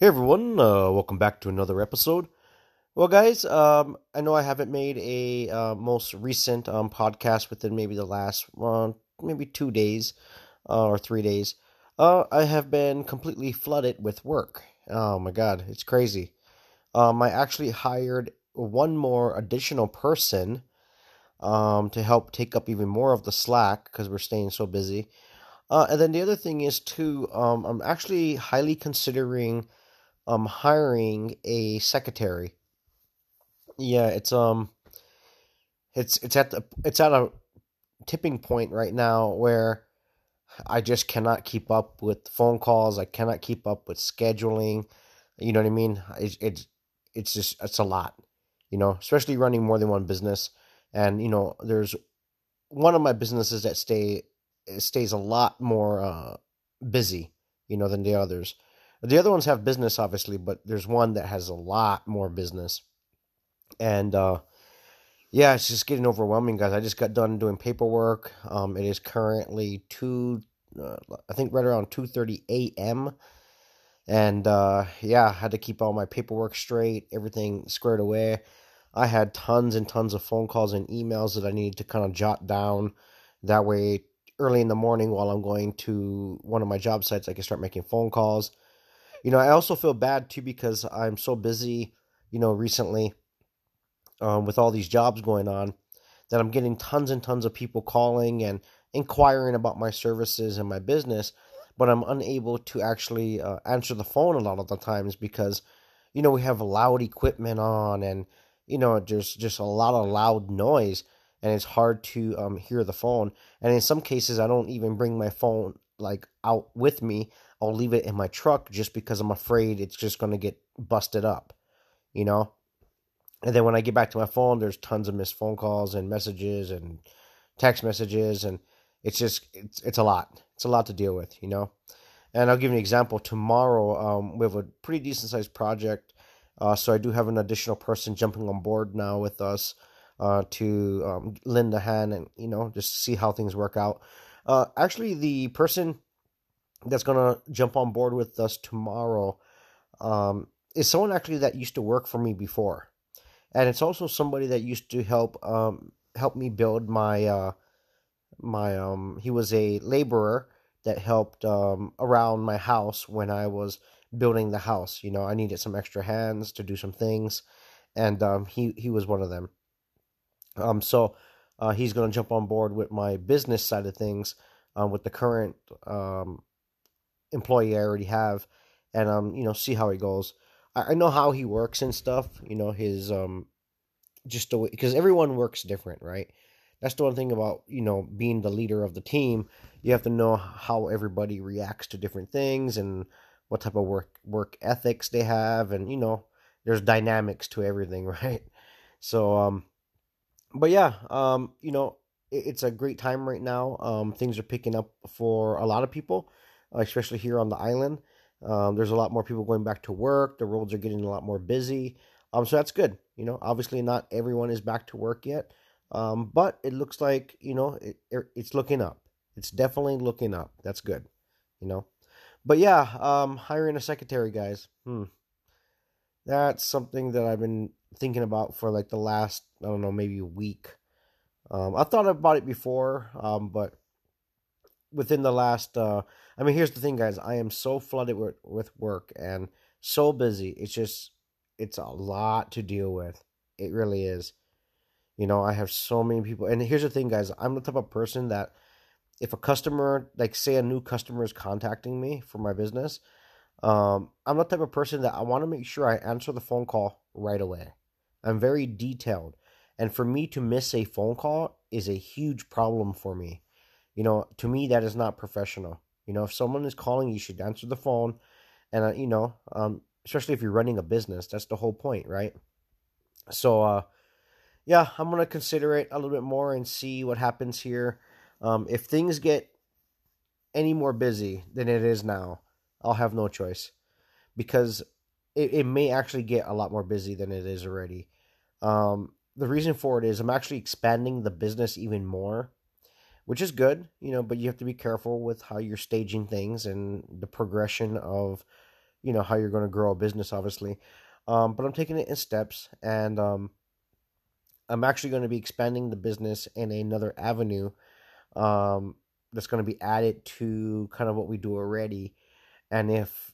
Hey everyone, uh, welcome back to another episode. Well, guys, um, I know I haven't made a uh, most recent um, podcast within maybe the last uh, maybe two days uh, or three days. Uh, I have been completely flooded with work. Oh my god, it's crazy. Um, I actually hired one more additional person um, to help take up even more of the slack because we're staying so busy. Uh, and then the other thing is too, um, I'm actually highly considering um hiring a secretary. Yeah, it's um, it's it's at the it's at a tipping point right now where I just cannot keep up with phone calls. I cannot keep up with scheduling. You know what I mean? It's it's it's just it's a lot. You know, especially running more than one business. And you know, there's one of my businesses that stay stays a lot more uh, busy. You know, than the others. The other ones have business, obviously, but there's one that has a lot more business. And uh, yeah, it's just getting overwhelming, guys. I just got done doing paperwork. Um, it is currently two, uh, I think, right around two thirty a.m. And uh, yeah, I had to keep all my paperwork straight, everything squared away. I had tons and tons of phone calls and emails that I needed to kind of jot down. That way, early in the morning while I'm going to one of my job sites, I can start making phone calls. You know, I also feel bad too because I'm so busy, you know, recently um, with all these jobs going on that I'm getting tons and tons of people calling and inquiring about my services and my business, but I'm unable to actually uh, answer the phone a lot of the times because, you know, we have loud equipment on and, you know, there's just a lot of loud noise and it's hard to um, hear the phone. And in some cases, I don't even bring my phone like out with me. I'll leave it in my truck just because I'm afraid it's just going to get busted up, you know? And then when I get back to my phone, there's tons of missed phone calls and messages and text messages, and it's just it's it's a lot. It's a lot to deal with, you know. And I'll give you an example. Tomorrow, um, we have a pretty decent sized project, uh, so I do have an additional person jumping on board now with us uh, to um, lend a hand and you know just see how things work out. Uh, actually, the person that's gonna jump on board with us tomorrow um, is someone actually that used to work for me before and it's also somebody that used to help um help me build my uh my um he was a laborer that helped um around my house when I was building the house. You know, I needed some extra hands to do some things, and um he he was one of them. Um, so uh, he's going to jump on board with my business side of things um, with the current um employee I already have, and um you know see how he goes. I, I know how he works and stuff. You know his um just the way because everyone works different, right? That's the one thing about you know being the leader of the team. You have to know how everybody reacts to different things and what type of work work ethics they have, and you know there's dynamics to everything, right? So um, but yeah, um, you know it, it's a great time right now. Um, things are picking up for a lot of people, especially here on the island. Um, there's a lot more people going back to work. The roads are getting a lot more busy. Um, so that's good. You know, obviously not everyone is back to work yet, um, but it looks like you know it, it's looking up. It's definitely looking up. That's good. You know, but yeah, um, hiring a secretary, guys. Hmm, that's something that I've been thinking about for like the last I don't know maybe a week. Um, I thought about it before, um, but within the last uh I mean here's the thing guys, I am so flooded with, with work and so busy. It's just it's a lot to deal with. It really is. You know, I have so many people and here's the thing guys, I'm the type of person that if a customer like say a new customer is contacting me for my business, um I'm the type of person that I want to make sure I answer the phone call right away. I'm very detailed. And for me to miss a phone call is a huge problem for me you know, to me, that is not professional. You know, if someone is calling, you should answer the phone. And, uh, you know, um, especially if you're running a business, that's the whole point, right? So, uh, yeah, I'm going to consider it a little bit more and see what happens here. Um, if things get any more busy than it is now, I'll have no choice because it, it may actually get a lot more busy than it is already. Um, the reason for it is I'm actually expanding the business even more which is good, you know, but you have to be careful with how you're staging things and the progression of, you know, how you're going to grow a business, obviously. Um, but I'm taking it in steps, and um, I'm actually going to be expanding the business in another avenue um, that's going to be added to kind of what we do already. And if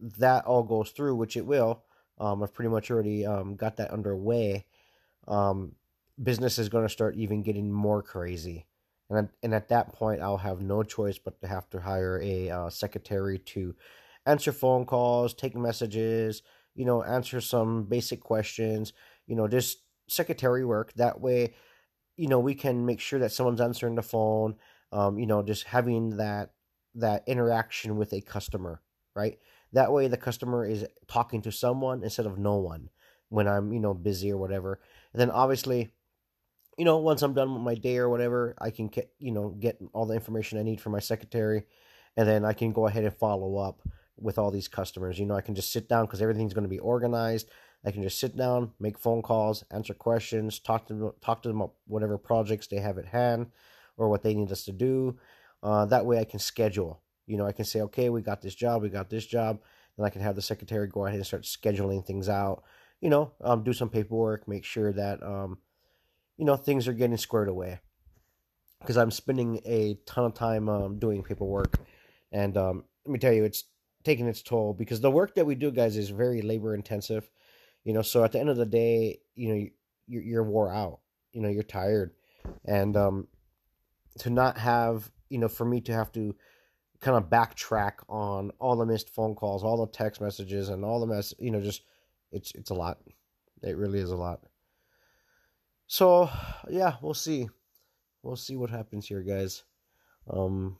that all goes through, which it will, um, I've pretty much already um, got that underway. Um, business is going to start even getting more crazy and and at that point I'll have no choice but to have to hire a uh, secretary to answer phone calls, take messages, you know, answer some basic questions, you know, just secretary work. That way, you know, we can make sure that someone's answering the phone. Um, you know, just having that that interaction with a customer, right? That way, the customer is talking to someone instead of no one when I'm, you know, busy or whatever. And then obviously, you know, once I'm done with my day or whatever, I can get, you know, get all the information I need from my secretary, and then I can go ahead and follow up with all these customers. You know, I can just sit down because everything's going to be organized. I can just sit down, make phone calls, answer questions, talk to them, talk to them about whatever projects they have at hand or what they need us to do. Uh, that way, I can schedule. You know, I can say, okay, we got this job, we got this job. Then I can have the secretary go ahead and start scheduling things out. You know, um, do some paperwork, make sure that um, you know things are getting squared away because I'm spending a ton of time um, doing paperwork, and um, let me tell you, it's taking its toll because the work that we do, guys, is very labor intensive. You know, so at the end of the day, you know, you're, you're wore out. You know, you're tired, and um, to not have, you know, for me to have to kind of backtrack on all the missed phone calls, all the text messages, and all the mess, you know, just it's it's a lot. It really is a lot. So yeah, we'll see. We'll see what happens here, guys. Um,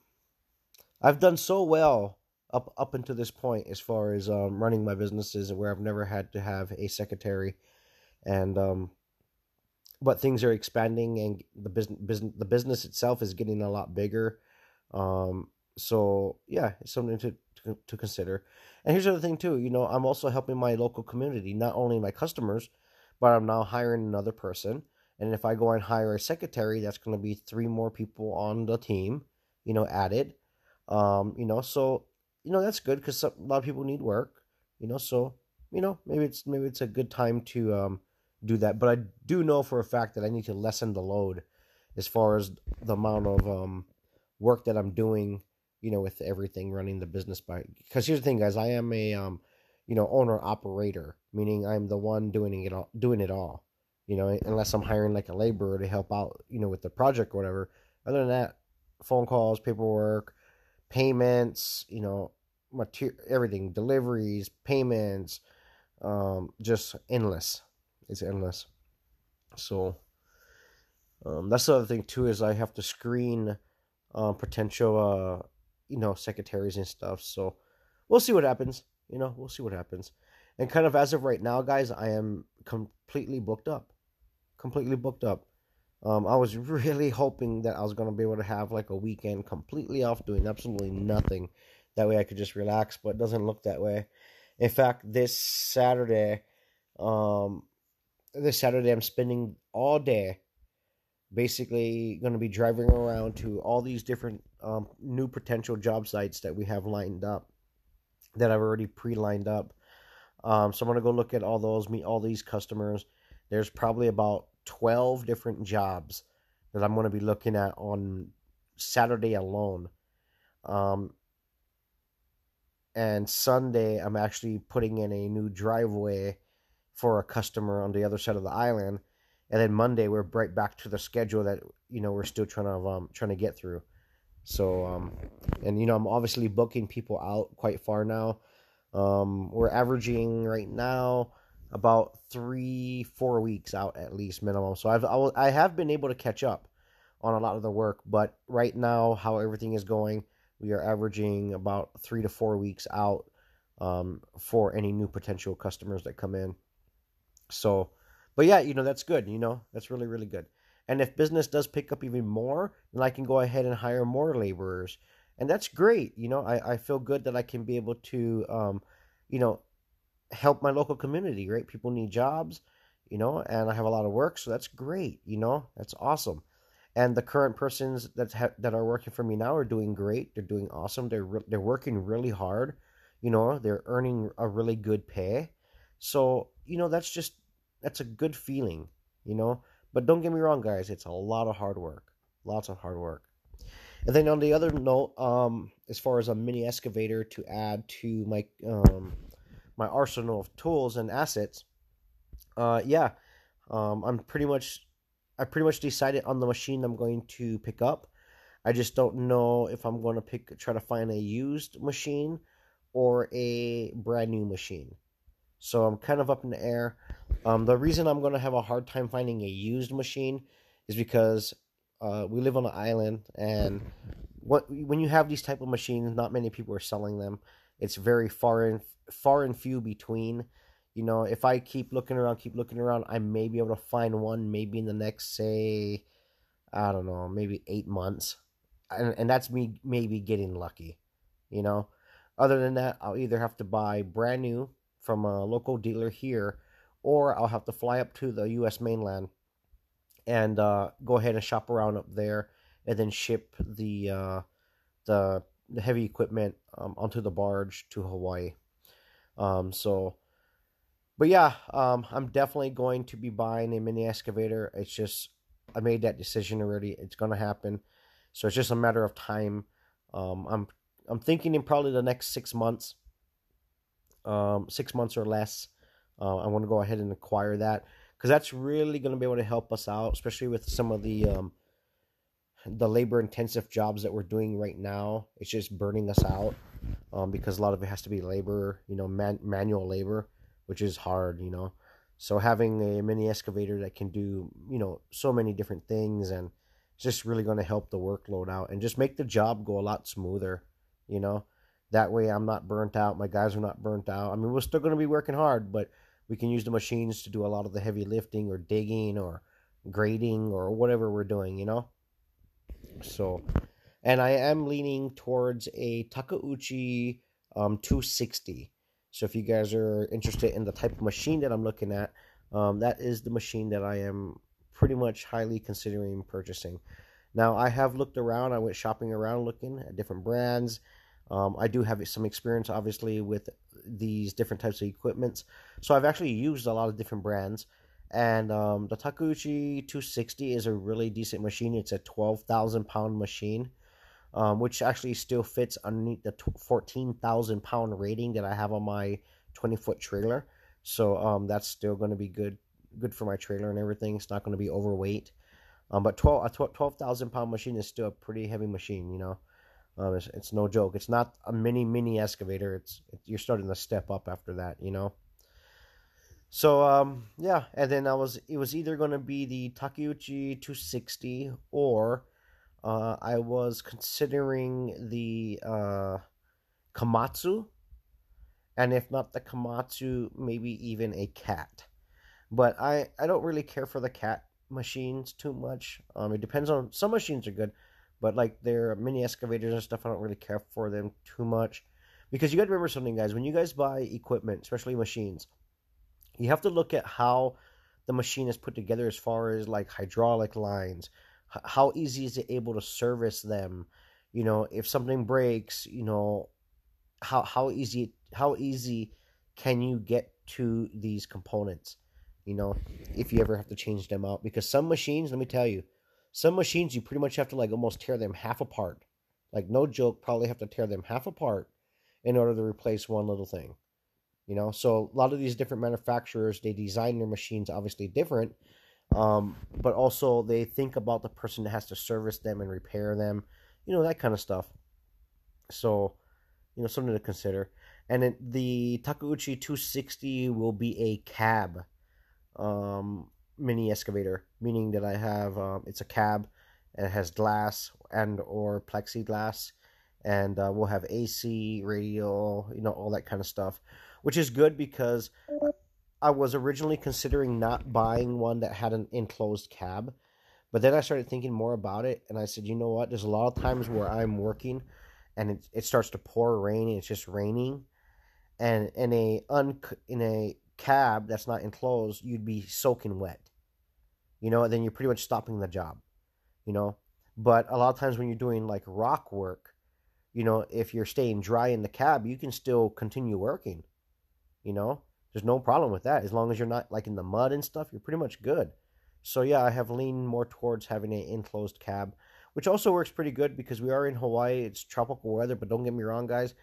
I've done so well up up until this point as far as um, running my businesses, where I've never had to have a secretary, and um, but things are expanding, and the business business the business itself is getting a lot bigger. Um, so yeah, it's something to, to to consider. And here's the other thing too. You know, I'm also helping my local community, not only my customers, but I'm now hiring another person and if I go and hire a secretary, that's going to be three more people on the team, you know, added. Um, you know, so you know that's good because a lot of people need work. You know, so you know maybe it's maybe it's a good time to um, do that. But I do know for a fact that I need to lessen the load as far as the amount of um, work that I'm doing. You know, with everything running the business by because here's the thing, guys. I am a um, you know owner operator, meaning I'm the one doing it all, doing it all you know, unless I'm hiring like a laborer to help out, you know, with the project or whatever. Other than that, phone calls, paperwork, payments, you know, material, everything, deliveries, payments, um, just endless. It's endless. So, um, that's the other thing too is I have to screen um, potential, uh, you know, secretaries and stuff. So, we'll see what happens. You know, we'll see what happens. And kind of as of right now, guys, I am completely booked up completely booked up. Um, I was really hoping that I was going to be able to have like a weekend completely off doing absolutely nothing. That way I could just relax, but it doesn't look that way. In fact, this Saturday, um, this Saturday I'm spending all day basically going to be driving around to all these different um, new potential job sites that we have lined up that I've already pre-lined up. Um, so I'm going to go look at all those, meet all these customers, there's probably about 12 different jobs that I'm going to be looking at on Saturday alone. Um, and Sunday, I'm actually putting in a new driveway for a customer on the other side of the island. And then Monday, we're right back to the schedule that you know we're still trying to um, trying to get through. So, um, and you know, I'm obviously booking people out quite far now. Um, we're averaging right now about three, four weeks out at least minimum. So I've I, will, I have been able to catch up on a lot of the work, but right now how everything is going, we are averaging about three to four weeks out um, for any new potential customers that come in. So, but yeah, you know that's good. You know that's really really good. And if business does pick up even more, then I can go ahead and hire more laborers, and that's great. You know, I I feel good that I can be able to um, you know help my local community, right? People need jobs, you know, and I have a lot of work, so that's great, you know, that's awesome. and the current persons that ha- that are working for me now are doing great. They're doing awesome. They're re- they're working really hard. You know, they're earning a really good pay. So you know that's just that's a good feeling. You know, but don't get me wrong, guys. It's a lot of hard work. Lots of hard work. And then on the other note, um, as far as a mini excavator to add to my um, my arsenal of tools and assets, uh, yeah, um, I'm pretty much I pretty much decided on the machine I'm going to pick up. I just don't know if I'm going to pick try to find a used machine or a brand new machine. So I'm kind of up in the air. Um, the reason I'm going to have a hard time finding a used machine is because uh, we live on an island, and what when you have these type of machines, not many people are selling them. It's very far and far and few between. You know, if I keep looking around, keep looking around, I may be able to find one maybe in the next, say, I don't know, maybe eight months, and and that's me maybe getting lucky. You know, other than that, I'll either have to buy brand new from a local dealer here, or I'll have to fly up to the U.S. mainland and uh, go ahead and shop around up there, and then ship the uh, the the heavy equipment um, onto the barge to Hawaii. Um, so, but yeah, um, I'm definitely going to be buying a mini excavator. It's just I made that decision already. It's gonna happen, so it's just a matter of time. Um, I'm I'm thinking in probably the next six months, um, six months or less. Uh, I want to go ahead and acquire that because that's really going to be able to help us out, especially with some of the um, the labor intensive jobs that we're doing right now. It's just burning us out um, because a lot of it has to be labor, you know, man- manual labor, which is hard, you know. So having a mini excavator that can do, you know, so many different things and it's just really going to help the workload out and just make the job go a lot smoother, you know. That way I'm not burnt out, my guys are not burnt out. I mean, we're still going to be working hard, but we can use the machines to do a lot of the heavy lifting or digging or grading or whatever we're doing, you know? So, and I am leaning towards a Takeuchi um, 260. So if you guys are interested in the type of machine that I'm looking at, um, that is the machine that I am pretty much highly considering purchasing. Now I have looked around. I went shopping around looking at different brands. Um, I do have some experience, obviously, with these different types of equipments. So I've actually used a lot of different brands. And um, the Takeuchi 260 is a really decent machine. It's a 12,000 pound machine, um, which actually still fits underneath the 14,000 pound rating that I have on my 20 foot trailer. So um, that's still going to be good, good for my trailer and everything. It's not going to be overweight. Um, but 12 a 12,000 pound machine is still a pretty heavy machine, you know. Um, it's, it's no joke. It's not a mini mini excavator. It's it, you're starting to step up after that, you know. So um yeah, and then I was it was either going to be the Takeuchi 260 or uh, I was considering the uh, Komatsu, and if not the Komatsu, maybe even a cat. But I I don't really care for the cat machines too much. Um, it depends on some machines are good but like their mini excavators and stuff, I don't really care for them too much. Because you got to remember something, guys. When you guys buy equipment, especially machines, you have to look at how the machine is put together as far as like hydraulic lines. How easy is it able to service them? You know, if something breaks, you know, how how easy how easy can you get to these components? You know, if you ever have to change them out, because some machines, let me tell you, some machines you pretty much have to like almost tear them half apart. Like no joke, probably have to tear them half apart in order to replace one little thing. You know, so a lot of these different manufacturers they design their machines obviously different, um, but also they think about the person that has to service them and repair them. You know that kind of stuff. So, you know, something to consider. And the Takeuchi 260 will be a cab. Um, mini excavator, meaning that I have um, it's a cab and it has glass and or plexiglass, and uh, we'll have AC, radio, you know, all that kind of stuff, which is good because I was originally considering not buying one that had an enclosed cab, but then I started thinking more about it, and I said, you know what? There's a lot of times where I'm working, and it it starts to pour rain, and it's just raining, and in a un in a cab that's not enclosed, you'd be soaking wet. You know, then you're pretty much stopping the job. you know. But a lot of times when you're doing like rock work, you know, if you're staying dry in the cab, you can still continue working. You know, there's no problem with that as long as you're not like in the mud and stuff. You're pretty much good. So yeah, I have leaned more towards having an enclosed cab, which also works pretty good because we are in Hawaii. It's tropical weather, but don't get me wrong, guys.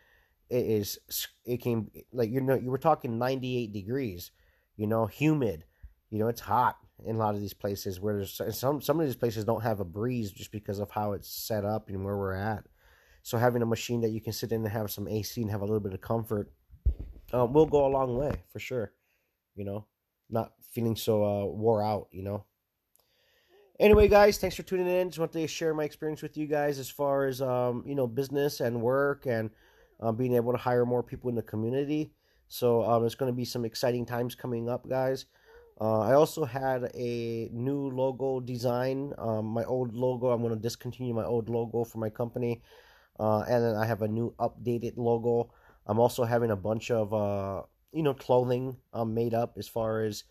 It is it can like you know you were talking 98 degrees, you know, humid. You know, it's hot in a lot of these places where there's some some of these places don't have a breeze just because of how it's set up and where we're at. So having a machine that you can sit in and have some AC and have a little bit of comfort um, will go a long way for sure. You know, not feeling so uh, wore out. You know. Anyway, guys, thanks for tuning in. Just wanted to share my experience with you guys as far as um, you know business and work and uh, being able to hire more people in the community. So um, it's going to be some exciting times coming up, guys. Uh, I also had a new logo design. Um, my old logo, I'm going to discontinue my old logo for my company. Uh, and then I have a new updated logo. I'm also having a bunch of, uh, you know, clothing um, made up as far as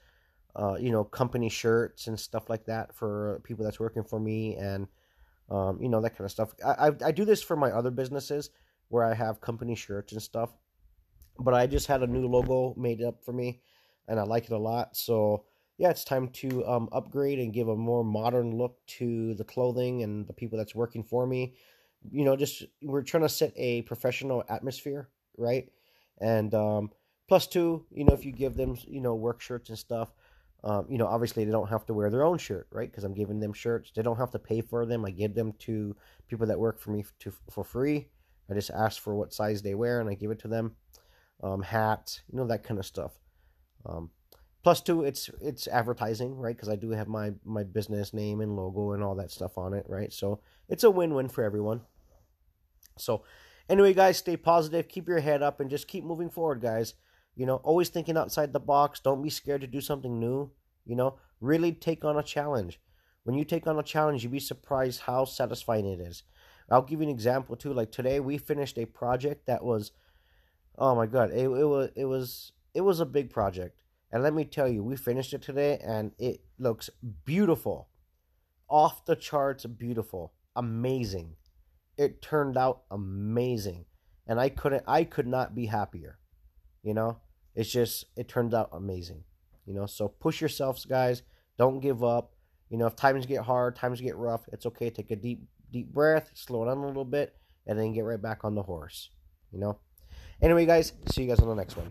uh, you know, company shirts and stuff like that for people that's working for me and, um, you know, that kind of stuff. I, I, I do this for my other businesses where I have company shirts and stuff, but I just had a new logo made up for me and I like it a lot. So yeah, it's time to um, upgrade and give a more modern look to the clothing and the people that's working for me. You know, just we're trying to set a professional atmosphere, right? And um, plus two, you know, if you give them, you know, work shirts and stuff, um, you know, obviously they don't have to wear their own shirt, right? Because I'm giving them shirts. They don't have to pay for them. I give them to people that work for me to for free. I just ask for what size they wear and I give it to them. Um, hats, you know, that kind of stuff. Um, plus two, it's it's advertising, right? Because I do have my my business name and logo and all that stuff on it, right? So it's a win win for everyone. So, anyway, guys, stay positive, keep your head up, and just keep moving forward, guys. You know, always thinking outside the box. Don't be scared to do something new. You know, really take on a challenge. When you take on a challenge, you'd be surprised how satisfying it is. I'll give you an example too. Like today, we finished a project that was, oh my god, it, it was it was it was a big project. And let me tell you, we finished it today, and it looks beautiful, off the charts, beautiful, amazing. It turned out amazing, and I couldn't, I could not be happier. You know, it's just it turned out amazing. You know, so push yourselves, guys. Don't give up. You know, if times get hard, times get rough, it's okay. Take a deep, deep breath, slow down a little bit, and then get right back on the horse. You know. Anyway, guys, see you guys on the next one.